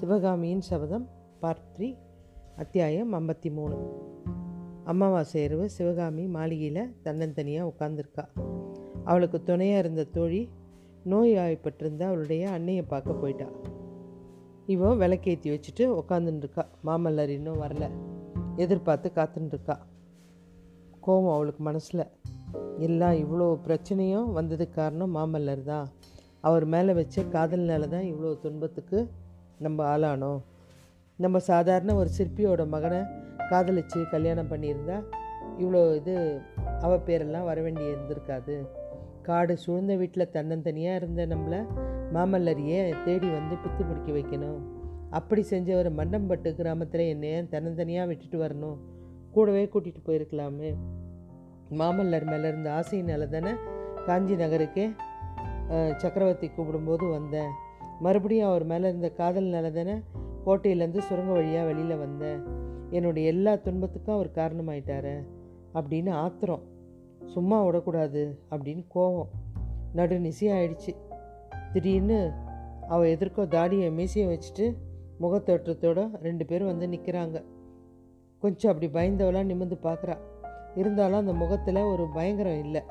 சிவகாமியின் சபதம் part three அத்தியாயம் ஐம்பத்தி மூணு. அமாவாசை இரவு சிவகாமி மாளிகையில் தன்னந்தனியாக உட்காந்துருக்கா அவளுக்கு துணையாக இருந்த தோழி நோய்வாய்ப்பட்டிருந்த அவளுடைய அன்னையை பார்க்க போயிட்டா. இவ விளக்கேற்றி வச்சுட்டு உக்காந்துன்னு மாமல்லர் இன்னும் வரல. எதிர்பார்த்து காத்துன்னு கோபம் அவளுக்கு மனசில். எல்லாம் இவ்வளோ பிரச்சனையும் வந்ததுக்கு காரணம் மாமல்லர் தான் அவர் மேலே வச்ச காதல்னால தான் இவ்வளோ துன்பத்துக்கு நம்ம ஆளானோம் நம்ம சாதாரண ஒரு சிற்பியோட மகனை காதலிச்சு கல்யாணம் பண்ணியிருந்தா இவ்வளோ இது அவ பேரெல்லாம் வர வேண்டி இருந்திருக்காது. காடு சூழ்ந்த வீட்டில் தன்னந்தனியாக இருந்த நம்மளை மாமல்லரையே தேடி வந்து பித்து பிடிக்க வைக்கணும். அப்படி செஞ்சவர் மண்டம்பட்டு கிராமத்தில் என்னைய தன்னந்தனியாக விட்டுட்டு வரணும். கூடவே கூட்டிகிட்டு போயிருக்கலாமே. மாமல்லர் மேலே இருந்த ஆசையினால தானே காஞ்சி நகருக்கே சக்கரவர்த்தி கூப்பிடும்போது வந்தேன். மறுபடியும் அவர் மேலே இருந்த காதல்னால தானே கோட்டையிலேருந்து சுரங்க வழியாக வெளியில் வந்தேன் என்னுடைய எல்லா துன்பத்துக்கும் அவர் காரணமாயிட்டாரு அப்படின்னு ஆத்திரம். சும்மா விடக்கூடாது அப்படின்னு கோவம். நடுநிசி ஆயிடுச்சு. திடீர்னு அவள் எதிர்க்கோ தாடியை மீசியை வச்சுட்டு முகத்தோற்றத்தோட ரெண்டு பேரும் வந்து நிற்கிறாங்க கொஞ்சம் அப்படி பயந்தவளாக நிமிர்ந்து பார்க்குறா இருந்தாலும் அந்த முகத்தில் ஒரு பயங்கரம் இல்லை.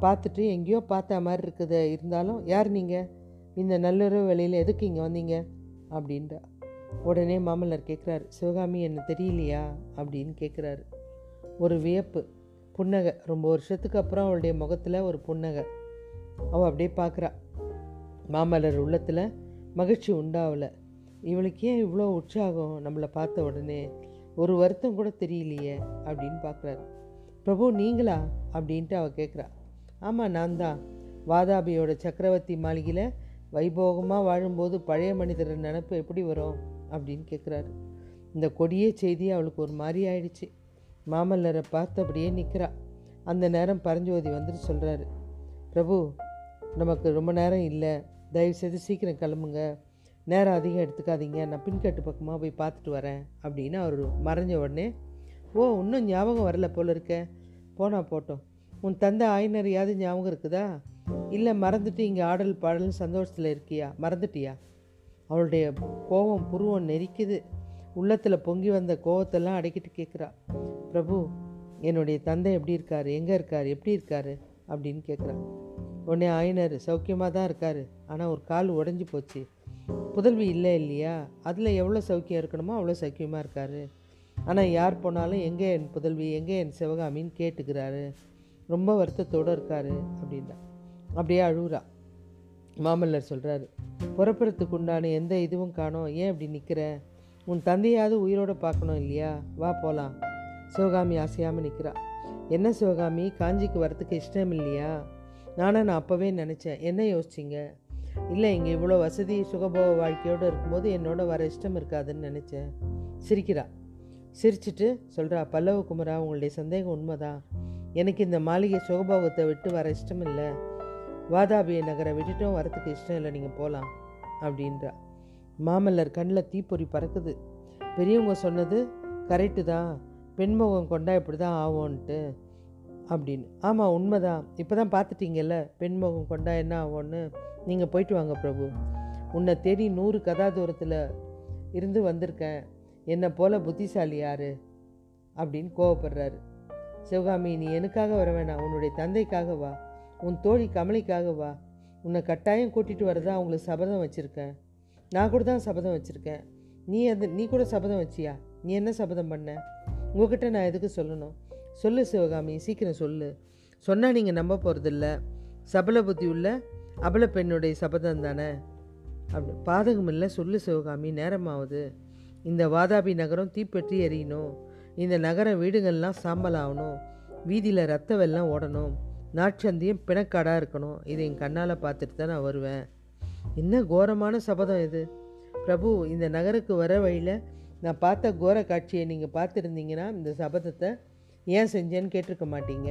பார்த்துட்டு எங்கேயோ பார்த்த மாதிரி இருக்குது. இருந்தாலும் யார் நீங்கள் இந்த நள்ளிரவு வேலையில் எதுக்கு இங்கே வந்தீங்க? அப்படின்றா. உடனே மாமல்லர் கேட்குறாரு சிவகாமி என்ன தெரியலையா? அப்படின்னு கேட்குறாரு ஒரு வியப்பு. புன்னகை. ரொம்ப வருஷத்துக்கு அப்புறம் அவளுடைய முகத்தில் ஒரு புன்னகை. அவள் அப்படியே பார்க்குறா மாமல்லர் உள்ளத்தில் மகிழ்ச்சி உண்டாகல இவளுக்கு ஏன் இவ்வளோ உற்சாகம் நம்மளை பார்த்த உடனே? ஒரு வருத்தம் கூட தெரியலையே? அப்படின்னு பார்க்குறாரு பிரபு நீங்களா? அப்படின்ட்டு அவள் கேட்குறா ஆமாம் நான் தான் வாதாபியோட சக்கரவர்த்தி மாளிகையில் வைபோகமாக வாழும்போது பழைய மனிதரின் நினப்பு எப்படி வரும் அப்படின்னு கேட்குறாரு இந்த கொடிய செய்தி அவளுக்கு ஒரு மாதிரி ஆயிடுச்சு. மாமல்லரை பார்த்து அப்படியே நிற்கிறா அந்த நேரம் பரஞ்சோதி வந்துட்டு சொல்கிறாரு பிரபு நமக்கு ரொம்ப நேரம் இல்லை. தயவுசெய்து சீக்கிரம் கிளம்புங்க. நேரம் அதிகம் எடுத்துக்காதீங்க. நான் பின்கட்டு பக்கமாக போய் பார்த்துட்டு வரேன் அப்படின்னு அவர் மறைஞ்ச உடனே ஓ இன்னும் ஞாபகம் வரல போல இருக்க. போனால் போட்டோம். உன் தந்தை ஆயினரையாவது ஞாபகம் இருக்குதா? இல்லை மறந்துட்டு இங்கே ஆடல் பாடல் சந்தோஷத்தில் இருக்கியா? மறந்துட்டியா? அவளுடைய கோபம் புருவம் நெரிக்குது. உள்ளத்தில் பொங்கி வந்த கோவத்தெல்லாம் அடைக்கிட்டு கேட்குறா. பிரபு என்னுடைய தந்தை எப்படி இருக்கார்? எங்கே இருக்கார்? எப்படி இருக்கார்? அப்படின்னு கேட்குறா. உடனே ஆயினர் சௌக்கியமாக தான் இருக்கார். ஆனால் ஒரு கால் உடஞ்சி போச்சு. புதல்வி இல்லை இல்லையா? அதில் எவ்வளோ சௌக்கியம் இருக்கணுமோ அவ்வளோ சௌக்கியமாக இருக்கார். ஆனால் யார் போனாலும் எங்கே என் புதல்வி எங்கே என் சிவகாமின்னு கேட்டுக்கிறாரு. ரொம்ப வருத்தத்தோடு இருக்கார் அப்படின்னா அப்படியே அழுகுறா. மாமல்லர் சொல்கிறாரு புறப்புறத்துக்கு உண்டான எந்த இதுவும் காணோம். ஏன் இப்படி நிற்கிற உன் தந்தையாவது உயிரோட பார்க்கணும் இல்லையா? வா போகலாம் சிவகாமி ஆசையாமல் நிற்கிறா என்ன சிவகாமி? காஞ்சிக்கு வரத்துக்கு இஷ்டம் இல்லையா? நானே நான் அப்போவே நினச்சேன். என்ன யோசிச்சிங்க? இல்லை இங்கே இவ்வளோ வசதி சுகபோக வாழ்க்கையோடு இருக்கும்போது என்னோட வர இஷ்டம் இருக்காதுன்னு நினச்சேன். சிரிக்கிறா. சிரிச்சிட்டு சொல்கிறா பல்லவ குமரா உங்களுடைய சந்தேகம் உண்மைதான். எனக்கு இந்த மாளிகை சுகபோகத்தை விட்டு வர இஷ்டம் இல்லை. வாதாபிய நகரை விட்டுட்டும் வரத்துக்கு இஷ்டம் இல்லை நீங்கள் போகலாம் அப்படின்றா. மாமல்லர் கண்ணில் தீப்பொறி பறக்குது. பெரியவங்க சொன்னது கரெக்டு தான். பெண்முகம் கொண்டா இப்படி தான் ஆகும்ன்ட்டு அப்படின்னு. ஆமாம் உண்மைதான். இப்போ தான் பார்த்துட்டீங்கல்ல பெண்முகம் கொண்டா என்ன ஆகும்னு. நீங்கள் போயிட்டு வாங்க பிரபு. உன்னை தேடி நூறு கதா தூரத்தில் இருந்து வந்திருக்கேன். என்னை போல புத்திசாலி யாரு? அப்படின்னு கோவப்படுறாரு. சிவகாமி நீ எனக்காக வர வேணாம். உன்னுடைய தந்தைக்காக வா. உன் தோழி கமலிக்காக வா. உன்னை கட்டாயம் கூட்டிகிட்டு வரதான் அவங்களுக்கு சபதம் வச்சுருக்கேன். நான் கூட தான் சபதம் வச்சுருக்கேன். நீ அது நீ கூட சபதம் வச்சியா? நீ என்ன சபதம் பண்ண? உங்ககிட்ட நான் எதுக்கு சொல்லணும்? சொல்லு சிவகாமி சீக்கிரம் சொல்லு. சொன்னால் நீங்கள் நம்ப போகிறதில்ல சபல புத்தி உள்ள அபல பெண்ணுடைய சபதம் தானே? அப்படி பாதகம் இல்லை சொல்லு சிவகாமி நேரமாகுது இந்த வாதாபி நகரம் தீப்பற்றி எரியணும் இந்த நகர வீடுகள்லாம் சாம்பல் ஆகணும் வீதியில் ரத்த வெள்ளம் ஓடணும். நாட்சந்தியும் பிணக்காடாக இருக்கணும். இதை என் கண்ணால் பார்த்துட்டு தான் நான் வருவேன். என்ன கோரமான சபதம் இது. பிரபு இந்த நகருக்கு வர வழியில் நான் பார்த்த கோர காட்சியை நீங்கள் பார்த்துருந்தீங்கன்னா இந்த சபதத்தை ஏன் செஞ்சேன்னு கேட்டிருக்க மாட்டீங்க.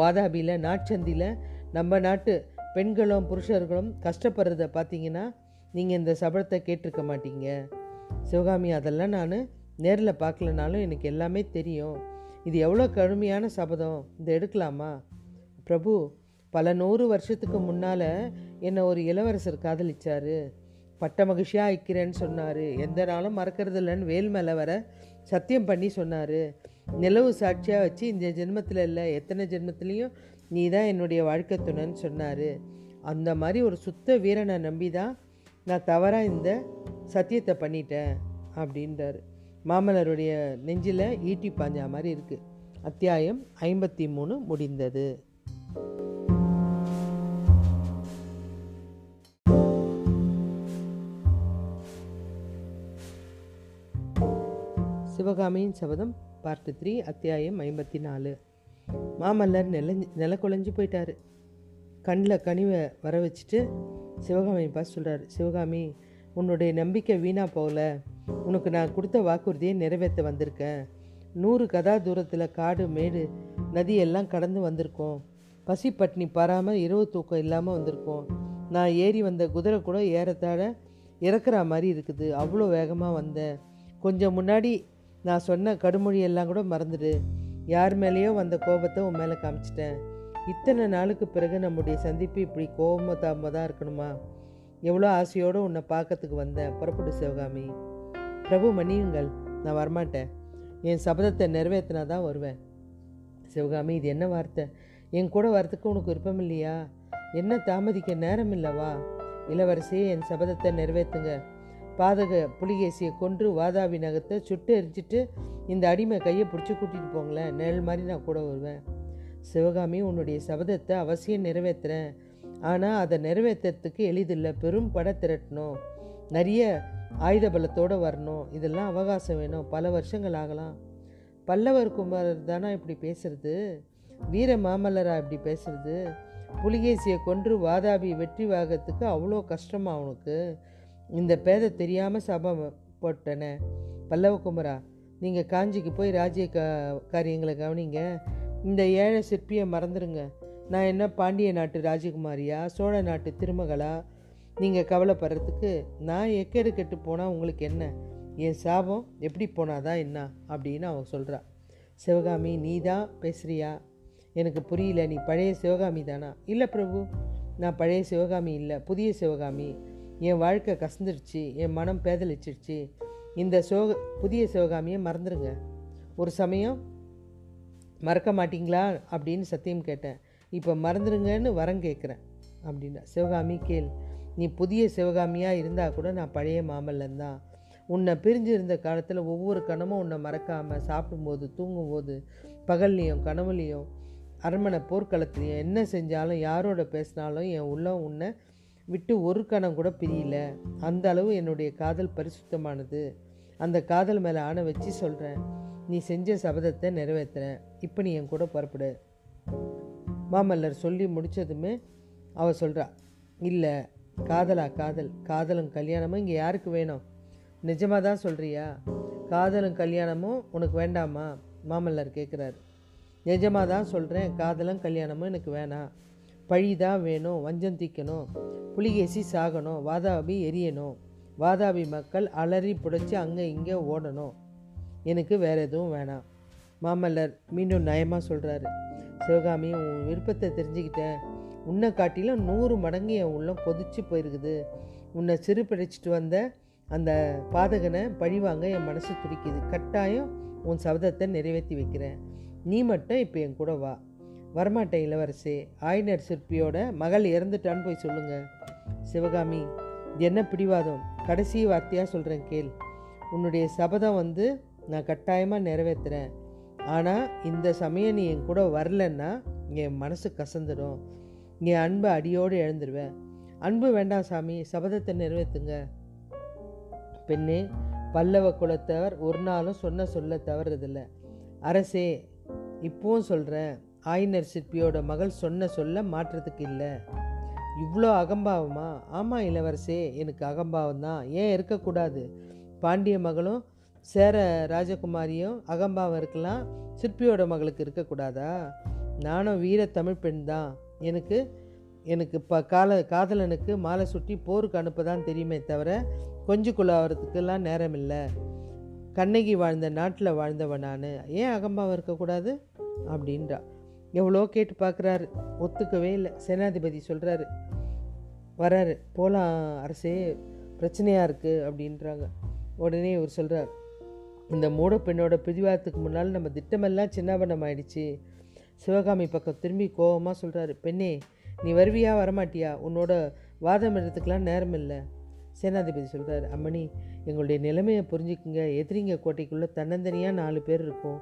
வாதாபியில் நாட்சந்தியில் நம்ம நாட்டு பெண்களும் புருஷர்களும் கஷ்டப்படுறத பார்த்தீங்கன்னா நீங்கள் இந்த சபதத்தை கேட்டிருக்க மாட்டீங்க. சிவகாமி அதெல்லாம் நான் நேரில் பார்க்கலனாலும் எனக்கு எல்லாமே தெரியும். இது எவ்வளோ கடுமையான சபதம்? இதை எடுக்கலாமா? பிரபு பல நூறு வருஷத்துக்கு முன்னால் என்னை ஒரு இளவரசர் காதலிச்சார். பட்ட மகிழ்ச்சியாக ஐக்கிறேன்னு சொன்னார். எந்த நாளும் மறக்கிறது இல்லைன்னு வேல் மேலே வர சத்தியம் பண்ணி சொன்னார். நிலவு சாட்சியாக வச்சு இந்த ஜென்மத்தில் இல்லை எத்தனை ஜென்மத்துலேயும் நீ தான் என்னுடைய வாழ்க்கை துணைன்னு சொன்னார். அந்த மாதிரி ஒரு சுத்த வீரனை நம்பி தான் நான் தவறாக இந்த சத்தியத்தை பண்ணிட்டேன் அப்படின்றாரு. மாமல்லருடைய நெஞ்சில் ஈட்டி பாஞ்சா மாதிரி இருக்குது அத்தியாயம் ஐம்பத்தி மூணு முடிந்தது. சிவகாமியின் சபதம் பார்ட் த்ரீ அத்தியாயம் ஐம்பத்தி நாலு மாமல்லர் நிலஞ்சி நில குலைஞ்சு போயிட்டார். கண்ணில் கனிவை வர வச்சுட்டு சிவகாமி பார்த்து சொல்கிறார் சிவகாமி உன்னுடைய நம்பிக்கை வீணாக போகல. உனக்கு நான் கொடுத்த வாக்குறுதியை நிறைவேற்ற வந்திருக்கேன். நூறு கதா தூரத்தில் காடு மேடு நதியெல்லாம் கடந்து வந்திருக்கோம். பசி பட்னி பாராமல் இரவு தூக்கம் இல்லாமல் வந்திருக்கோம். நான் ஏறி வந்த குதிரை கூட ஏறத்தாழ இறக்குற மாதிரி இருக்குது. அவ்வளோ வேகமாக வந்தேன். கொஞ்சம் முன்னாடி நான் சொன்ன கடுமொழியெல்லாம் கூட மறந்துடு. யார் மேலேயோ வந்த கோபத்தை உன் மேலே காமிச்சிட்டேன். இத்தனை நாளுக்கு பிறகு நம்முடைய சந்திப்பு இப்படி கோபமாக தாமதாக இருக்கணுமா? எவ்வளோ ஆசையோடு உன்னை பார்க்கறதுக்கு வந்தேன். புறப்பட்டு சிவகாமி. பிரபு மன்னியுங்கள் நான் வரமாட்டேன். என் சபதத்தை நிறைவேற்றினா தான் வருவேன். சிவகாமி இது என்ன வார்த்தை? என் கூட வரத்துக்கு உனக்கு விருப்பம் இல்லையா? என்ன தாமதிக்க நேரம் இல்லவா இளவரசியே என் சபதத்தை நிறைவேற்றுங்க பாதக புலிகேசியை கொன்று வாதாபி நகத்தை சுட்டு எரிஞ்சிட்டு இந்த அடிமை கையை பிடிச்சி கூட்டிகிட்டு போங்களேன். நிழல் மாதிரி நான் கூட வருவேன். சிவகாமி உன்னுடைய சபதத்தை அவசியம் நிறைவேற்றுறேன் ஆனால் அதை நிறைவேற்றுறதுக்கு எளிதில்லை. பெரும் படை திரட்டணும். நிறைய ஆயுத பலத்தோடு வரணும். இதெல்லாம் அவகாசம் வேணும். பல வருஷங்கள் ஆகலாம். பல்லவர் குமாரர் தானா இப்படி பேசுறது? வீர மாமல்லரா இப்படி பேசுறது? புலிகேசியை கொன்று வாதாபி வெற்றி வாகத்துக்கு அவ்வளோ கஷ்டமாக அவனுக்கு இந்த பேதை தெரியாமல் சபம் போட்டனே பல்லவகுமரா நீங்கள் காஞ்சிக்கு போய் ராஜ்ய கா காரியங்களை கவனிங்க. இந்த ஏழை சிற்பியை மறந்துடுங்க நான் என்ன பாண்டிய நாட்டு ராஜகுமாரியா? சோழ நாட்டு திருமகளா? நீங்கள் கவலைப்படுறதுக்கு நான் எக்கேடு கெட்டு போனால் உங்களுக்கு என்ன? என் சாபம் எப்படி போனாதான் என்ன? அப்படின்னு அவன் சொல்கிறா சிவகாமி நீ தான் பேசுகிறியா எனக்கு புரியல. நீ பழைய சிவகாமி தானா? இல்லை பிரபு நான் பழைய சிவகாமி இல்லை. புதிய சிவகாமி. என் வாழ்க்கை கசந்துருச்சு. என் மனம் பேதலிச்சிருச்சு. இந்த சிவக புதிய சிவகாமியை மறந்துடுங்க ஒரு சமயம் மறக்க மாட்டீங்களா? அப்படின்னு சத்தியம் கேட்டேன். இப்போ மறந்துடுங்கன்னு வரம் கேட்குறேன் அப்படின்னா சிவகாமி கேள். நீ புதிய சிவகாமியாக இருந்தால் கூட நான் பழைய மாமல்லன் தான். உன்னை பிரிஞ்சிருந்த காலத்தில் ஒவ்வொரு கணமும் உன்னை மறக்காமல் சாப்பிடும்போது தூங்கும்போது பகல்லையும் கனவுலையும் அரண்மனை போர்க்களத்துலையும் என்ன செஞ்சாலும் யாரோட பேசினாலும் என் உள்ளம் உன்னை விட்டு ஒரு கணம் கூட பிரியல. அந்த அளவு என்னுடைய காதல் பரிசுத்தமானது. அந்த காதல் மேலே ஆணை வச்சு சொல்கிறேன் நீ செஞ்ச சபதத்தை நிறைவேற்றுறேன் இப்போ நீ என் கூட புறப்படு. மாமல்லர் சொல்லி முடித்ததுமே அவ சொல்கிறா இல்லை காதலா காதல். காதலும் கல்யாணமும் இங்கே யாருக்கு வேணும்? நிஜமாக தான் சொல்கிறியா காதலும் கல்யாணமும் உனக்கு வேண்டாமா? மாமல்லர் கேட்குறாரு நிஜமாக தான் சொல்கிறேன் காதலும் கல்யாணமும் எனக்கு வேணாம் பழி தான் வேணும் வஞ்சம் தீக்கணும். புலிகேசி சாகணும் வாதாபி எரியணும். வாதாபி மக்கள் அலறி புடைச்சி அங்கே இங்கே ஓடணும். எனக்கு வேறு எதுவும் வேணாம். மாமல்லர் மீண்டும் நயமாக சொல்கிறாரு சிவகாமி உன் விருப்பத்தை தெரிஞ்சுக்கிட்டேன். உன்னை காட்டிலும் நூறு மடங்கு என் உள்ளம் கொதிச்சு போயிருக்குது. உன்னை சிறுப்பிடிச்சிட்டு வந்த அந்த பாதகனை பழிவாங்க என் மனசு துடிக்குது. கட்டாயம் உன் சபதத்தை நிறைவேற்றி வைக்கிறேன். நீ மட்டும் இப்போ என் கூட வா. வரமாட்டேன் இளவரசே. ஆயினர் சிற்பியோட மகள் இறந்துட்டான்னு போய் சொல்லுங்க. சிவகாமி இது என்ன பிடிவாதம்? கடைசி வார்த்தையாக சொல்கிறேன் கேள். உன்னுடைய சபதம் வந்து நான் கட்டாயமாக நிறைவேற்றுறேன். ஆனால் இந்த சமயம் நீ என் கூட வரலன்னா என் மனசு கசந்துடும். என் அன்பை அடியோடு எழுந்துருவேன் அன்பு வேண்டாம் சாமி சபதத்தை நிறைவேற்றுங்க பெண்ணே பல்லவ குலத்தவர் ஒரு நாளும் சொன்ன சொல்ல தவறுறதில்ல அரசே இப்போவும் சொல்கிறேன் ஆயினர் சிற்பியோட மகள் சொன்ன சொல்ல மாற்றத்துக்கு இல்லை. இவ்வளோ அகம்பாவமா? ஆமாம் இளவரசே எனக்கு அகம்பாவம் தான் ஏன் இருக்கக்கூடாது? பாண்டிய மகளும் சேர ராஜகுமாரியும் அகம்பாவம் இருக்கலாம் சிற்பியோட மகளுக்கு இருக்கக்கூடாதா? நானும் வீர தமிழ் பெண் தான் எனக்கு எனக்கு இப்போ கால காதலனுக்கு மாலை சுட்டி போருக்கு அனுப்ப தான் தெரியுமே தவிர கொஞ்சம் குழாவதுக்கெல்லாம் நேரம் இல்லை கண்ணகி வாழ்ந்த நாட்டில் வாழ்ந்தவன் நான். ஏன் அகம்பாவம் இருக்கக்கூடாது? அப்படின்றா. எவ்வளோ கேட்டு பார்க்குறாரு ஒத்துக்கவே இல்லை. சேனாதிபதி சொல்கிறாரு வராரு. போகலாம் அரசே பிரச்சனையாக இருக்குது அப்படின்றாங்க. உடனே இவர் சொல்கிறார் இந்த மூட பெண்ணோட பிரிவாரத்துக்கு முன்னால் நம்ம திட்டமெல்லாம் சின்னாபனம் ஆயிடுச்சு. சிவகாமி பக்கம் திரும்பி கோபமாக சொல்கிறாரு பெண்ணே நீ வருவியா வரமாட்டியா? உன்னோட வாதம் எடுத்துக்கலாம் நேரம் இல்லை சேனாதிபதி சொல்கிறார் அம்மணி எங்களுடைய நிலைமையை புரிஞ்சுக்குங்க. எதிரிங்க கோட்டைக்குள்ளே தன்னந்தனியாக நாலு பேர் இருக்கும்.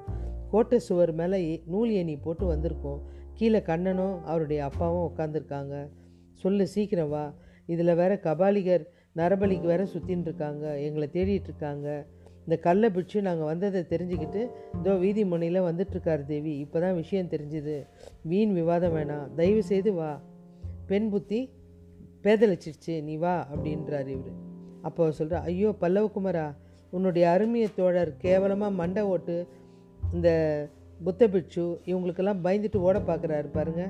கோட்டை சுவர் மேலே நூல் ஏணி போட்டு வந்திருக்கோம். கீழே கண்ணனும் அவருடைய அப்பாவும் உட்காந்துருக்காங்க சொல்லு சீக்கிரம் வா. இதில் வேற கபாலிகர் நரபலிக்கு வேற சுற்றின்னு இருக்காங்க எங்களை தேடிட்டு இருக்காங்க இந்த கல்லை பிடிச்சி நாங்கள் வந்ததை தெரிஞ்சுக்கிட்டு இதோ வீதி முனையில் வந்துட்டுருக்கார் தேவி. இப்போ தான் விஷயம் தெரிஞ்சுது. வீண் விவாதம் வேணாம். தயவு செய்து வா. பெண் புத்தி பேதலிச்சிருச்சு. நீ வா அப்படின்றார் இவர். அப்போ சொல்கிற ஐயோ பல்லவகுமாரா உன்னுடைய அருமைய தோழர் கேவலமாக மண்டை ஓட்டு இந்த புத்த பிட்சு இவங்களுக்கெல்லாம் பயந்துட்டு ஓட பார்க்குறாரு பாருங்க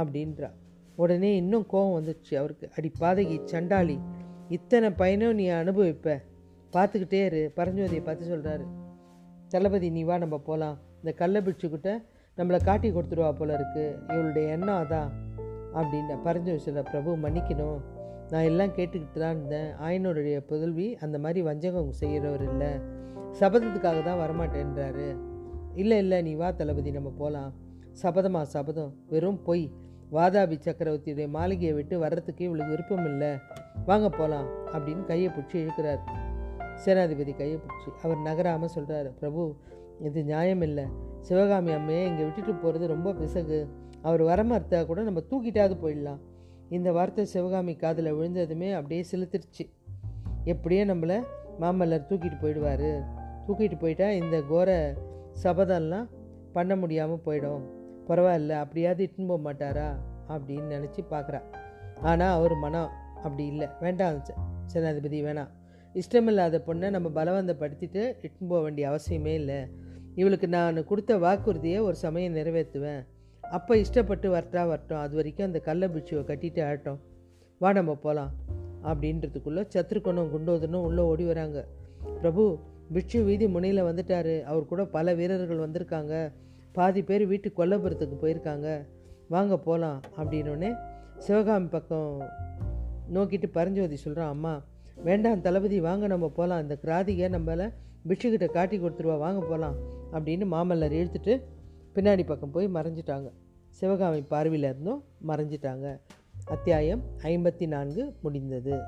அப்படின்றா. உடனே இன்னும் கோபம் வந்துடுச்சு அவருக்கு. அடி பாதகி சண்டாளி இத்தனை பயனும் நீ அனுபவிப்ப. பார்த்துக்கிட்டே இரு. பரஞ்சோதியை பார்த்து சொல்கிறாரு தளபதி நீ வா நம்ம போகலாம் இந்த கள்ள பிட்சுக்கிட்ட நம்மளை காட்டி கொடுத்துருவா போல இருக்குது இவளுடைய எண்ணம் அதான். அப்படின்னு பரஞ்சோதி சொல்ல பிரபு மன்னிக்கணும். நான் எல்லாம் கேட்டுக்கிட்டு தான் இருந்தேன். ஆயனோருடைய புதல்வி அந்த மாதிரி வஞ்சகம் செய்கிறவர் இல்லை. சபதத்துக்காக தான் வரமாட்டேன்றாரு. இல்லை இல்லை நீ வா தளபதி நம்ம போகலாம் சபதமா? சபதம். வெறும் பொய். வாதாபி சக்கரவர்த்தியுடைய மாளிகையை விட்டு வர்றதுக்கு இவளுக்கு விருப்பம் இல்லை. வாங்க போகலாம் அப்படின்னு கையை பிடிச்சி இழுக்கிறார். சேனாதிபதி கையை பிடிச்சி அவர் நகராமல் சொல்கிறாரு பிரபு இது நியாயம் இல்லை. சிவகாமி அம்மையை இங்கே விட்டுட்டு போகிறது ரொம்ப பிசகு. அவர் வர மறுத்தா கூட நம்ம தூக்கிட்டாவது போயிடலாம். இந்த வார்த்தை சிவகாமி காதில் விழுந்ததுமே அப்படியே செலுத்திருச்சு எப்படியே நம்மளை மாமல்லர் தூக்கிட்டு போயிடுவார். தூக்கிட்டு போயிட்டா இந்த கோர சபதம்லாம் பண்ண முடியாமல் போயிடும். பரவாயில்ல அப்படியாவது இட்டுன்னு போக மாட்டாரா? அப்படின்னு நினச்சி பார்க்குறா ஆனால் அவர் மனம் அப்படி இல்லை. வேண்டாம் சேனாதிபதி வேணாம். இஷ்டமில்லாத பொண்ணை நம்ம பலவந்தப்படுத்திட்டு இட்டுன்னு போக வேண்டிய அவசியமே இல்லை. இவளுக்கு நான் கொடுத்த வாக்குறுதியை ஒரு சமயம் நிறைவேற்றுவேன். அப்போ இஷ்டப்பட்டு வரட்டா வரட்டும். அது வரைக்கும் அந்த கள்ள பிச்சுவை கட்டிட்டு ஆகட்டும். வா நம்ம போகலாம் அப்படின்றதுக்குள்ளே சத்ருக்கனும் குண்டோதனும் உள்ளே ஓடி வராங்க. பிரபு பிட்சு வீதி முனையில் வந்துட்டார். அவர் கூட பல வீரர்கள் வந்திருக்காங்க. பாதி பேர் வீட்டு கொல்லபுரத்துக்கு போயிருக்காங்க. வாங்க போகலாம் அப்படின்னோடனே சிவகாமி பக்கம் நோக்கிட்டு பரஞ்சோதி சொல்கிறான் அம்மா வேண்டாம் தளபதி வாங்க நம்ம போகலாம் இந்த கிராதிகை நம்மளை பிட்சுக்கிட்ட காட்டி கொடுத்துருவா வாங்க போகலாம் அப்படின்னு மாமல்லர் இழுத்துட்டு பின்னாடி பக்கம் போய் மறைஞ்சிட்டாங்க. சிவகாமி பார்வையில் இருந்தும் மறைஞ்சிட்டாங்க. அத்தியாயம் ஐம்பத்தி நான்கு முடிந்தது.